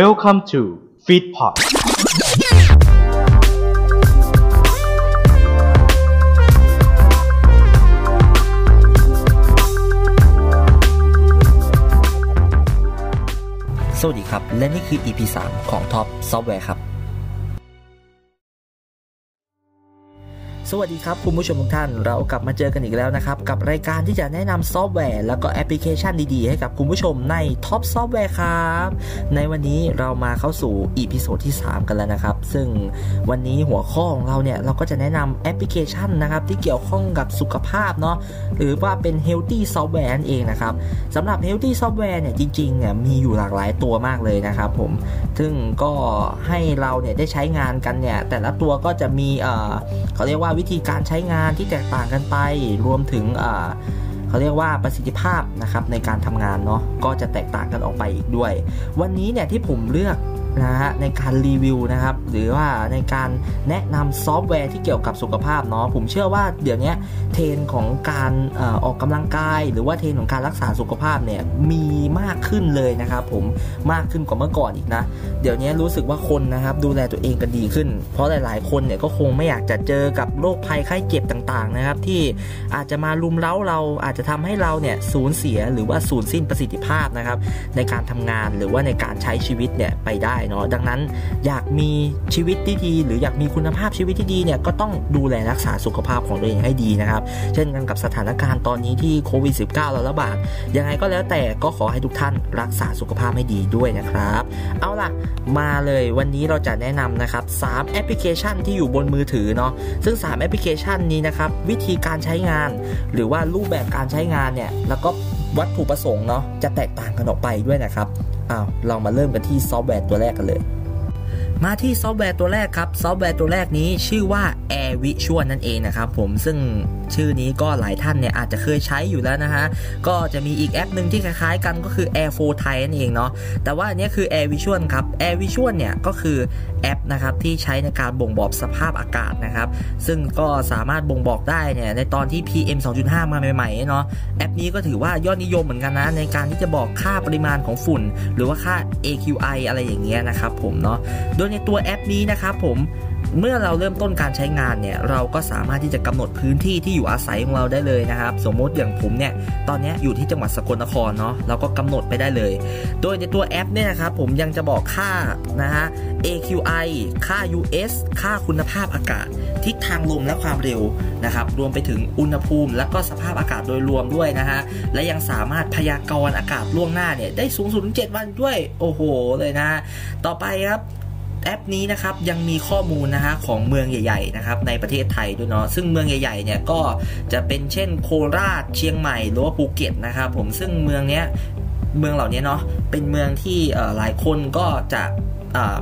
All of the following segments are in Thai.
Welcome to Feedpot สวัสดีครับ และนี่คือ EP 3 ของ Top Software ครับ สวัสดีครับคุณผู้ชมทุกท่าน เรากลับมาเจอกันอีกแล้วนะครับ กับรายการที่จะแนะนำซอฟต์แวร์ แล้วก็แอปพลิเคชันดีๆ ให้กับคุณผู้ชมใน Top Software ครับ ในวันนี้เรามาเข้าสู่ EP โซดที่ 3 กันแล้วนะครับ ซึ่งวันนี้หัวข้อของเราเนี่ย เราก็จะแนะนำแอปพลิเคชันนะครับ ที่เกี่ยวข้องกับสุขภาพเนาะหรือว่าเป็น Healthy Software นั่นเองนะครับสำหรับ Healthy Software เนี่ยจริงๆเนี่ยมีอยู่หลากหลายตัวมากเลยนะครับผมซึ่งก็ให้เราเนี่ยได้ใช้งานกันเนี่ยแต่ละตัวก็จะมีเอ่อเขาเรียกว่าวิธีการใช้งานที่แตกต่างกันไป รวมถึงเอ่อเขาเรียกว่าประสิทธิภาพนะครับในการทำงานเนาะก็จะแตกต่างกันออกไปอีกด้วย วันนี้เนี่ยที่ผมเลือก นะฮะในการรีวิวนะครับ หรือว่าในการแนะนำซอฟต์แวร์ที่เกี่ยวกับสุขภาพเนาะผมเชื่อว่าเดี๋ยวนี้เทรนของการออออกกำลังกาย หรือว่าเทรนของการรักษาสุขภาพเนี่ยมีมากขึ้นเลยนะครับผมมากขึ้นกว่าเมื่อก่อนอีกนะ เดี๋ยวนี้รู้สึกว่าคนนะครับดูแลตัวเองกันดีขึ้น เพราะหลาย ๆ คนเนี่ยก็คงไม่อยากจะเจอกับโรคภัยไข้เจ็บต่างๆนะครับที่อาจจะมาลุมเล้าเราอาจจะทำให้เราเนี่ยสูญเสียหรือว่าสูญสิ้นประสิทธิภาพนะครับในการทำงานหรือว่าในการใช้ชีวิตเนี่ยไปได้เนาะดังนั้นอยากมีชีวิตที่ดี หรืออยากมีคุณภาพชีวิตที่ดีเนี่ยก็ต้องดูแลรักษาสุขภาพของตัวเองให้ดีนะครับ เช่นกันกับสถานการณ์ตอนนี้ที่โควิด -19 เราระบาดยังไงก็แล้วแต่ก็ขอให้ทุกท่านรักษาสุขภาพให้ดีด้วยนะครับ เอาล่ะมาเลยวันนี้เราจะแนะนำนะครับ3แอปพลิเคชันที่อยู่บนมือถือเนาะซึ่ง 3 แอปพลิเคชันนี้นะครับวิธีการใช้งาน หรือว่ารูปแบบการใช้งานเนี่ยแล้วก็วัตถุประสงค์เนาะจะแตกต่างกันออกไปด้วยนะครับ อ้าวเรามาเริ่มกันที่ซอฟต์แวร์ตัวแรกกันเลย มาที่ซอฟต์แวร์ตัวแรกครับ ซอฟต์แวร์ตัวแรกนี้ชื่อว่า Air Visual นั่นเองนะครับผมซึ่งชื่อนี้ก็หลายท่านเนี่ยอาจจะเคยใช้อยู่แล้วนะฮะ ก็จะมีอีกแอปหนึ่งที่คล้ายๆกันก็คือ Air 4 Thai นั่นเองเนาะ แต่ว่าอันนี้คือ Air Visual ครับ Air Visual เนี่ยก็คือแอปนะครับที่ใช้ในการบ่งบอกสภาพอากาศนะครับ ซึ่งก็สามารถบ่งบอกได้เนี่ยในตอนที่ PM 2.5 มาใหม่ๆเนาะ แอปนี้ก็ถือว่ายอดนิยมเหมือนกันนะในการที่จะบอกค่าปริมาณของฝุ่น หรือว่าค่า AQI อะไรอย่างเงี้ยนะครับผมเนาะ โดยในตัวแอปนี้นะครับผม เมื่อเราเริ่มต้นการใช้งานเนี่ยเราก็สามารถที่จะกำหนดพื้นที่ที่อยู่อาศัยของเราได้เลยนะครับ สมมติอย่างผมเนี่ยตอนนี้อยู่ที่จังหวัดสกลนครเนาะเราก็กำหนดไปได้เลย โดยในตัวแอปเนี่ยนะครับผมยังจะบอกค่านะฮะ AQI ค่า US ค่าคุณภาพอากาศ ทิศทางลมและความเร็วนะครับรวมไปถึงอุณหภูมิ และก็สภาพอากาศโดยรวมด้วยนะฮะและยังสามารถพยากรณ์อากาศล่วงหน้าเนี่ยได้สูงสุดถึง7วันด้วยโอ้โหเลยนะ ต่อไปครับ แอปนี้นะครับยังมีข้อมูลนะฮะของเมืองใหญ่ๆนะครับในประเทศไทยด้วยเนาะซึ่งเมืองใหญ่ๆเนี่ยก็จะเป็นเช่นโคราชเชียงใหม่หรือว่าภูเก็ตนะครับผมซึ่งเมืองเนี้ยเมืองเหล่านี้เนาะเป็นเมืองที่หลายคนก็จะ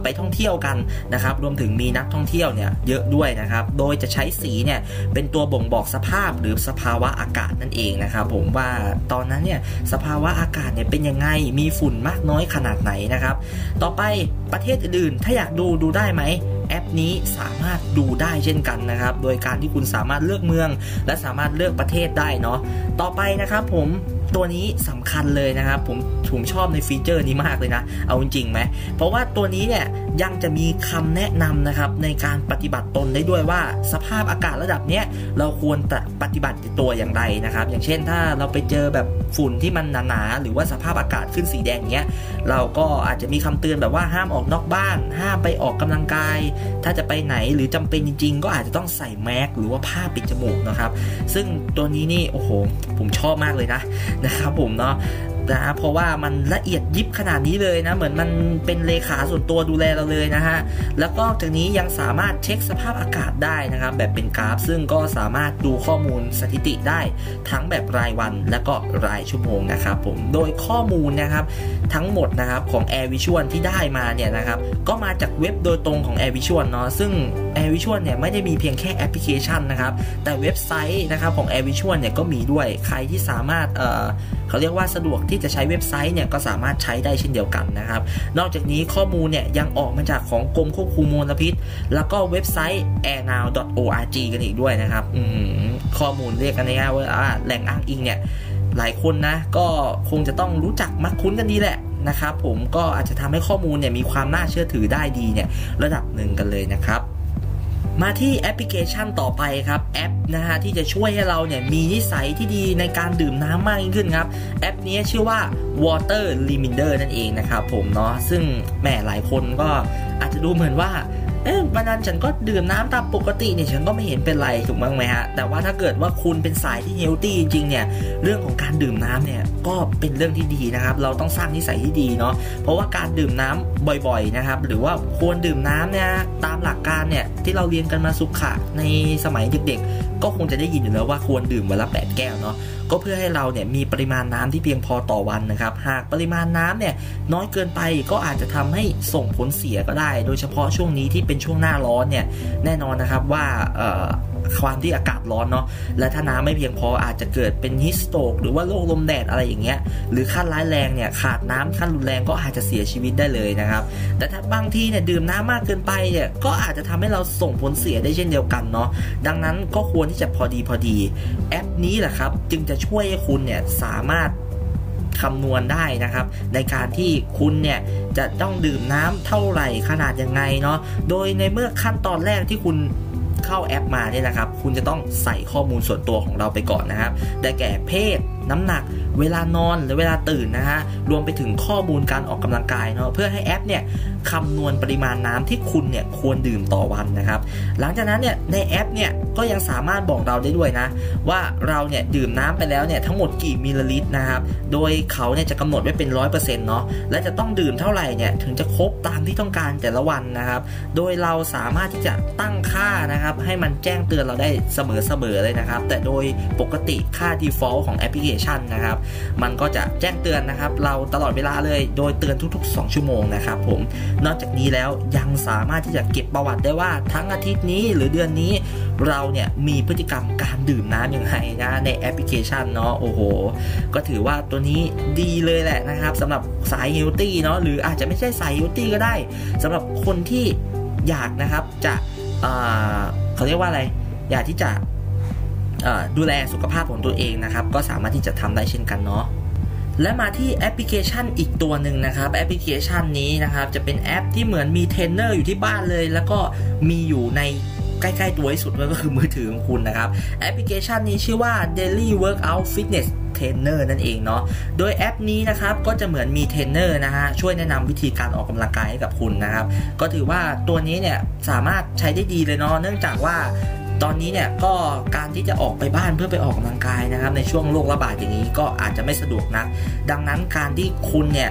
ไปท่องเที่ยวกันนะครับรวมถึงมีนักท่องเที่ยวเนี่ยเยอะด้วยนะครับ โดยจะใช้สีเนี่ยเป็นตัวบ่งบอกสภาพหรือสภาวะอากาศนั่นเองนะครับผมว่าตอนนั้นเนี่ยสภาวะอากาศเนี่ยเป็นยังไงมีฝุ่นมากน้อยขนาดไหนนะครับ ต่อไปประเทศอื่นถ้าอยากดูดูได้ไหมแอปนี้สามารถดูได้เช่นกันนะครับ โดยการที่คุณสามารถเลือกเมือง และสามารถเลือกประเทศได้เนาะต่อไปนะครับผม ตัวนี้สำคัญเลยนะครับผมผมชอบในฟีเจอร์นี้มากเลยนะ เอาจริงไหมเพราะว่าตัวนี้เนี่ยยังจะมีคำแนะนำนะครับในการปฏิบัติตนได้ด้วยว่าสภาพอากาศระดับเนี้ยเราควรปฏิบัติตัวอย่างไรนะครับ อย่างเช่นถ้าเราไปเจอแบบฝุ่นที่มันหนาๆหรือว่าสภาพอากาศขึ้นสีแดงเนี้ยเราก็อาจจะมีคำเตือนแบบว่าห้ามออกนอกบ้าน ห้ามไปออกกำลังกาย ถ้าจะไปไหนหรือจำเป็นจริง ๆ ก็อาจจะต้องใส่แมสหรือว่าผ้าปิดจมูกนะครับ ซึ่งตัวนี้นี่โอ้โหผมชอบมากเลยนะนะครับผมเนาะ นะเพราะว่ามันละเอียดยิบขนาดนี้เลยนะ เหมือนมันเป็นเลขาส่วนตัวดูแลเราเลยนะฮะ แล้วก็จากนี้ยังสามารถเช็คสภาพอากาศได้นะครับ แบบเป็นกราฟ ซึ่งก็สามารถดูข้อมูลสถิติได้ ทั้งแบบรายวันและก็รายชั่วโมงนะครับผม โดยข้อมูลนะครับทั้งหมดนะครับของ Air Visual ที่ได้มาเนี่ยนะครับ ก็มาจากเว็บโดยตรงของ Air Visual เนาะ ซึ่ง Air Visual เนี่ยไม่ได้มีเพียงแค่แอปพลิเคชันนะครับ แต่เว็บไซต์นะครับของ Air Visual เนี่ยก็มีด้วย ใครที่สามารถ เอ่อเขาเรียกว่าสะดวกที่จะใช้เว็บไซต์เนี่ยก็สามารถใช้ได้เช่นเดียวกันนะครับ นอกจากนี้ข้อมูลเนี่ยยังออกมาจากของกรมควบคุมมลพิษ แล้วก็เว็บไซต์ airnow.org กันอีกด้วยนะครับข้อมูลเรียกกันง่ายๆว่าแหล่งอ้างอิงเนี่ยหลายคนนะก็คงจะต้องรู้จักมักคุ้นกันดีแหละนะครับผมก็อาจจะทำให้ข้อมูลเนี่ยมีความน่าเชื่อถือได้ดีเนี่ยระดับหนึ่งกันเลยนะครับ มาที่แอปพลิเคชันต่อไปครับแอปนะฮะที่จะช่วยให้เราเนี่ยมีนิสัยที่ดีในการดื่มน้ำมากยิ่งขึ้นครับ แอปนี้ชื่อว่า Water Reminder นั่นเองนะครับผมเนาะซึ่งแหมหลายคนก็อาจจะดูเหมือนว่า เอ๊ะวันนั้นฉันก็ดื่มน้ำตามปกติเนี่ยฉันก็ไม่เห็นเป็นไรถูกมั้งไหมฮะ แต่ว่าถ้าเกิดว่าคุณเป็นสายที่ healthy จริงๆเนี่ยเรื่องของการดื่มน้ำเนี่ยก็เป็นเรื่องที่ดีนะครับ เราต้องสร้างนิสัยที่ดีเนาะเพราะว่าการดื่มน้ำบ่อยๆนะครับ หรือว่าควรดื่มน้ำเนี่ยตามหลักการเนี่ยที่เราเรียนกันมาสุขะในสมัยเด็กๆ ก็คงจะได้ยินอยู่แล้วว่าควรดื่มวันละ8แก้วเนาะก็เพื่อให้เราเนี่ยมีปริมาณน้ำที่เพียงพอต่อวันนะครับหากปริมาณน้ำเนี่ยน้อยเกินไปก็อาจจะทำให้ส่งผลเสียก็ได้ โดยเฉพาะช่วงนี้ที่เป็นช่วงหน้าร้อนเนี่ยแน่นอนนะครับว่าความที่อากาศร้อนเนาะและถ้าน้ำไม่เพียงพออาจจะเกิดเป็นฮิสโตกหรือว่าโรคลมแดดอะไรอย่างเงี้ยหรือขั้นร้ายแรงเนี่ยขาดน้ำขั้นรุนแรงก็อาจจะเสียชีวิตได้เลยนะครับแต่ถ้าบางทีเนี่ยดื่มน้ำมากเกินไปเนี่ยก็อาจจะทำให้เราส่งผลเสียได้เช่นเดียวกันเนาะดังนั้นก็ควรที่จะพอดีพอดี แอปนี้แหละครับจึงจะช่วยให้คุณเนี่ยสามารถ คำนวณได้นะครับ ในการที่คุณเนี่ยจะต้องดื่มน้ำเท่าไหร่ขนาดยังไงเนาะโดยในเมื่อขั้นตอนแรกที่คุณเข้าแอปมาเนี่ยนะครับ คุณจะต้องใส่ข้อมูลส่วนตัวของเราไปก่อนนะครับ ได้แก่เพศ น้ำหนัก เวลานอนหรือเวลาตื่นนะฮะ รวมไปถึงข้อมูลการออกกำลังกายเนาะ เพื่อให้แอปเนี่ยคำนวณปริมาณน้ำที่คุณเนี่ยควรดื่มต่อวันนะครับ หลังจากนั้นเนี่ยในแอปเนี่ยก็ยังสามารถบอกเราได้ด้วยนะ ว่าเราเนี่ยดื่มน้ำไปแล้วเนี่ยทั้งหมดกี่มิลลิลิตรนะครับ โดยเขาเนี่ยจะกำหนดไว้เป็นร้อยเปอร์เซ็นต์เนาะ และจะต้องดื่มเท่าไหร่เนี่ยถึงจะครบตามที่ต้องการแต่ละวันนะครับ โดยเราสามารถที่จะตั้งค่านะครับให้มันแจ้งเตือนเราได้เสมอๆเลยนะครับ แต่โดยปกติค่า default ของแอปพลิเคชันนะครับ มันก็จะแจ้งเตือนนะครับ เราตลอดเวลาเลย โดยเตือนทุก ๆ 2 ชั่วโมงนะครับผม นอกจากนี้แล้วยังสามารถที่จะเก็บประวัติได้ว่าทั้งอาทิตย์นี้หรือเดือนนี้เราเนี่ยมีพฤติกรรมการดื่มน้ำอย่างไรนะในแอปพลิเคชันเนาะโอ้โห ก็ถือว่าตัวนี้ดีเลยแหละนะครับสำหรับสาย healthy เนาะหรืออาจจะไม่ใช่สาย healthy ก็ได้สำหรับคนที่อยากนะครับจะเขาเรียกว่าอะไร อยากที่จะ ดูแลสุขภาพของตัวเองนะครับ ก็สามารถที่จะทำได้เช่นกันเนาะและมาที่แอปพลิเคชันอีกตัวหนึ่งนะครับ แอปพลิเคชันนี้นะครับ จะเป็นแอปที่เหมือนมีเทรนเนอร์อยู่ที่บ้านเลย แล้วก็มีอยู่ในใกล้ๆตัวที่สุดก็คือมือถือของคุณนะครับ แอปพลิเคชันนี้ชื่อว่า Daily Workout Fitness เทรนเนอร์นั่นเองเนาะโดยแอปนี้นะครับก็จะเหมือนมีเทรนเนอร์นะฮะช่วยแนะนำวิธีการออกกำลังกายให้กับคุณนะครับ ก็ถือว่าตัวนี้เนี่ยสามารถใช้ได้ดีเลยเนาะเนื่องจากว่า ตอนนี้เนี่ยก็การที่จะออกไปบ้านเพื่อไปออกกำลังกายนะครับ ในช่วงโรคระบาดอย่างนี้ก็อาจจะไม่สะดวกนักดังนั้นการที่คุณเนี่ย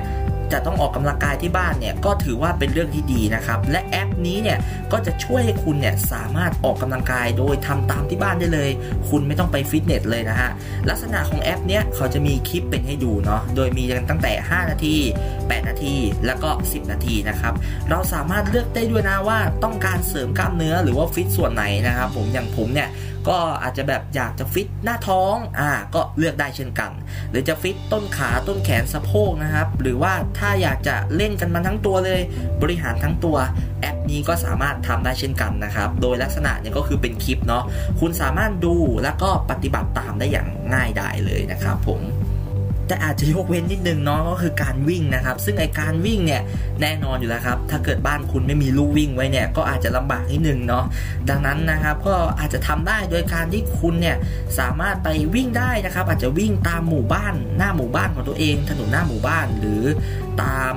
จะต้องออกกำลังกายที่บ้านเนี่ยก็ถือว่าเป็นเรื่องที่ดีนะครับ และแอปนี้เนี่ยก็จะช่วยให้คุณเนี่ยสามารถออกกำลังกายโดยทำตามที่บ้านได้เลย คุณไม่ต้องไปฟิตเนสเลยนะฮะลักษณะของแอปเนี้ยเขาจะมีคลิปเป็นให้ดูเนาะโดยมีกันตั้งแต่ 5 นาที 8 นาที แล้วก็ 10 นาทีนะครับเราสามารถเลือกได้ด้วยนะว่าต้องการเสริมกล้ามเนื้อหรือว่าฟิตส่วนไหนนะครับผมอย่างผมเนี่ย ก็อาจจะแบบอยากจะฟิตหน้าท้องอ่าก็เลือกได้เช่นกัน หรือจะฟิตต้นขาต้นแขนสะโพกนะครับ หรือว่าถ้าอยากจะเล่นกันมันทั้งตัวเลย บริหารทั้งตัวแอปนี้ก็สามารถทำได้เช่นกันนะครับ โดยลักษณะเนี่ยก็คือเป็นคลิปเนาะคุณสามารถดูแล้วก็ปฏิบัติตามได้อย่างง่ายดายเลยนะครับผม แต่อาจจะยกเว้นนิดนึงเนาะก็คือการวิ่งนะครับ ซึ่งไอการวิ่งเนี่ยแน่นอนอยู่แล้วครับ ถ้าเกิดบ้านคุณไม่มีลู่วิ่งไว้เนี่ยก็อาจจะลำบากนิดนึงเนาะดังนั้นนะครับก็อาจจะทำได้โดยการที่คุณเนี่ยสามารถไปวิ่งได้นะครับ อาจจะวิ่งตามหมู่บ้านหน้าหมู่บ้านของตัวเอง ถนนหน้าหมู่บ้านหรือ ตาม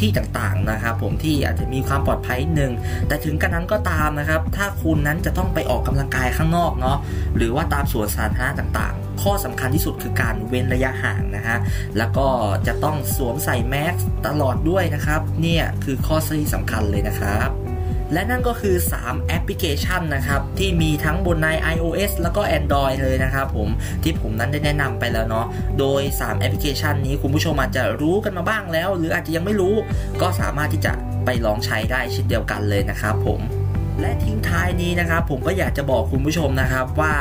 ที่ต่างๆนะครับ ผมที่อาจจะมีความปลอดภัยหนึ่งแต่ถึงกระนั้นก็ตามนะครับ ถ้าคุณนั้นจะต้องไปออกกำลังกายข้างนอกเนาะหรือว่าตามสวนสาธารณะต่างๆ ข้อสำคัญที่สุดคือการเว้นระยะห่างนะฮะแล้วก็จะต้องสวมใส่แมสตลอดด้วยนะครับ เนี่ยคือข้อที่สำคัญเลยนะครับ และนั่นก็คือ 3 แอปพลิเคชันนะครับ ที่มีทั้งบนใน iOS แล้วก็ Android เลยนะครับผมที่ผมนั้นได้แนะนำไปแล้วเนาะโดย 3 แอปพลิเคชันนี้คุณผู้ชมอาจจะรู้กันมาบ้างแล้ว หรืออาจจะยังไม่รู้ ก็สามารถที่จะไปลองใช้ได้เช่นเดียวกันเลยนะครับผม และทิ้งท้ายนี้นะครับ ผมก็อยากจะบอกคุณผู้ชมนะครับว่า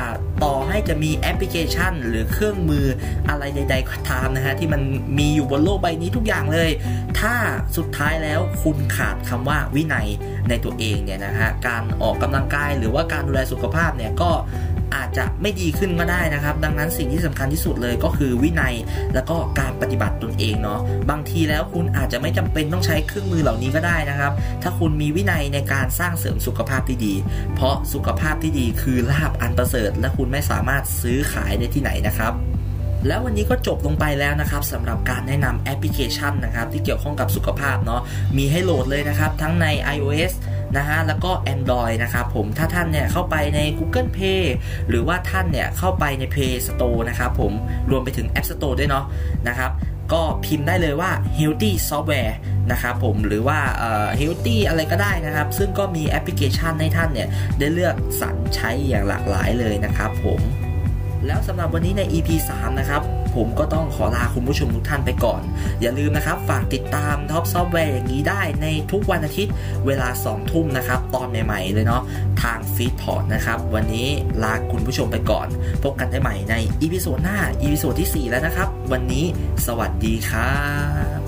ต่อให้จะมีแอปพลิเคชัน หรือเครื่องมืออะไรใดๆก็ตามนะฮะที่มันมีอยู่บนโลกใบนี้ทุกอย่างเลย ถ้าสุดท้ายแล้วคุณขาดคำว่าวินัยในตัวเองเนี่ยนะฮะการออกกำลังกายหรือว่าการดูแลสุขภาพเนี่ยก็ อาจจะไม่ดีขึ้นก็ได้นะครับ ดังนั้นสิ่งที่สำคัญที่สุดเลยก็คือวินัยแล้วก็การปฏิบัติตนเองเนาะบางทีแล้วคุณอาจจะไม่จำเป็นต้องใช้เครื่องมือเหล่านี้ก็ได้นะครับ ถ้าคุณมีวินัยในการสร้างเสริมสุขภาพที่ดี เพราะสุขภาพที่ดีคือลาบอันประเสริฐ และคุณไม่สามารถซื้อขายได้ที่ไหนนะครับแล้ววันนี้ก็จบลงไปแล้วนะครับสำหรับการแนะนำแอปพลิเคชันนะครับที่เกี่ยวข้องกับสุขภาพเนาะมีให้โหลดเลยนะครับ ทั้งใน iOS นะฮะแล้วก็ Android นะครับผมถ้าท่านเนี่ยเข้าไปใน Google Play หรือว่าท่านเนี่ยเข้าไปใน Play Store นะครับผมรวมไปถึง App Store ด้วยเนาะนะครับก็พิมพ์ได้เลยว่า healthy software นะครับผมหรือว่าเอ่อ healthy อะไรก็ได้นะครับ ซึ่งก็มีแอปพลิเคชันให้ท่านเนี่ย ได้เลือกสรรใช้อย่างหลากหลายเลยนะครับผมแล้วสำหรับวันนี้ใน EP 3 นะครับ ผมก็ต้องขอลาคุณผู้ชมทุกท่านไปก่อน อย่าลืมนะครับฝากติดตาม Top Software อย่างนี้ได้ในทุกวันอาทิตย์เวลา 2 ทุ่มนะครับ ตอนใหม่ ๆ เลยเนาะทางฟีดพอร์ตนะครับ วันนี้ลาคุณผู้ชมไปก่อน พบกันได้ใหม่ใน episode หน้า episode ที่ 4 แล้วนะครับ วันนี้สวัสดีครับ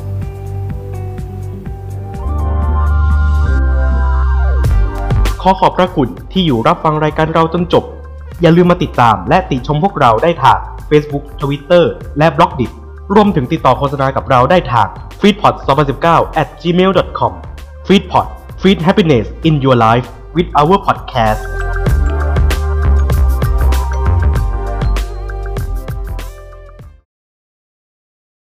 ขอขอบพระคุณที่อยู่รับฟังรายการเราจนจบ อย่าลืมมาติดตามและติชมพวกเราได้ทาง Facebook Twitter และ b l o g d i t รวมถึงติดต่อโฆษณากับเราได้ทาง f e e d p o d 2019 at gmail.com f e e d p o d Feed Happiness in Your Life with our podcast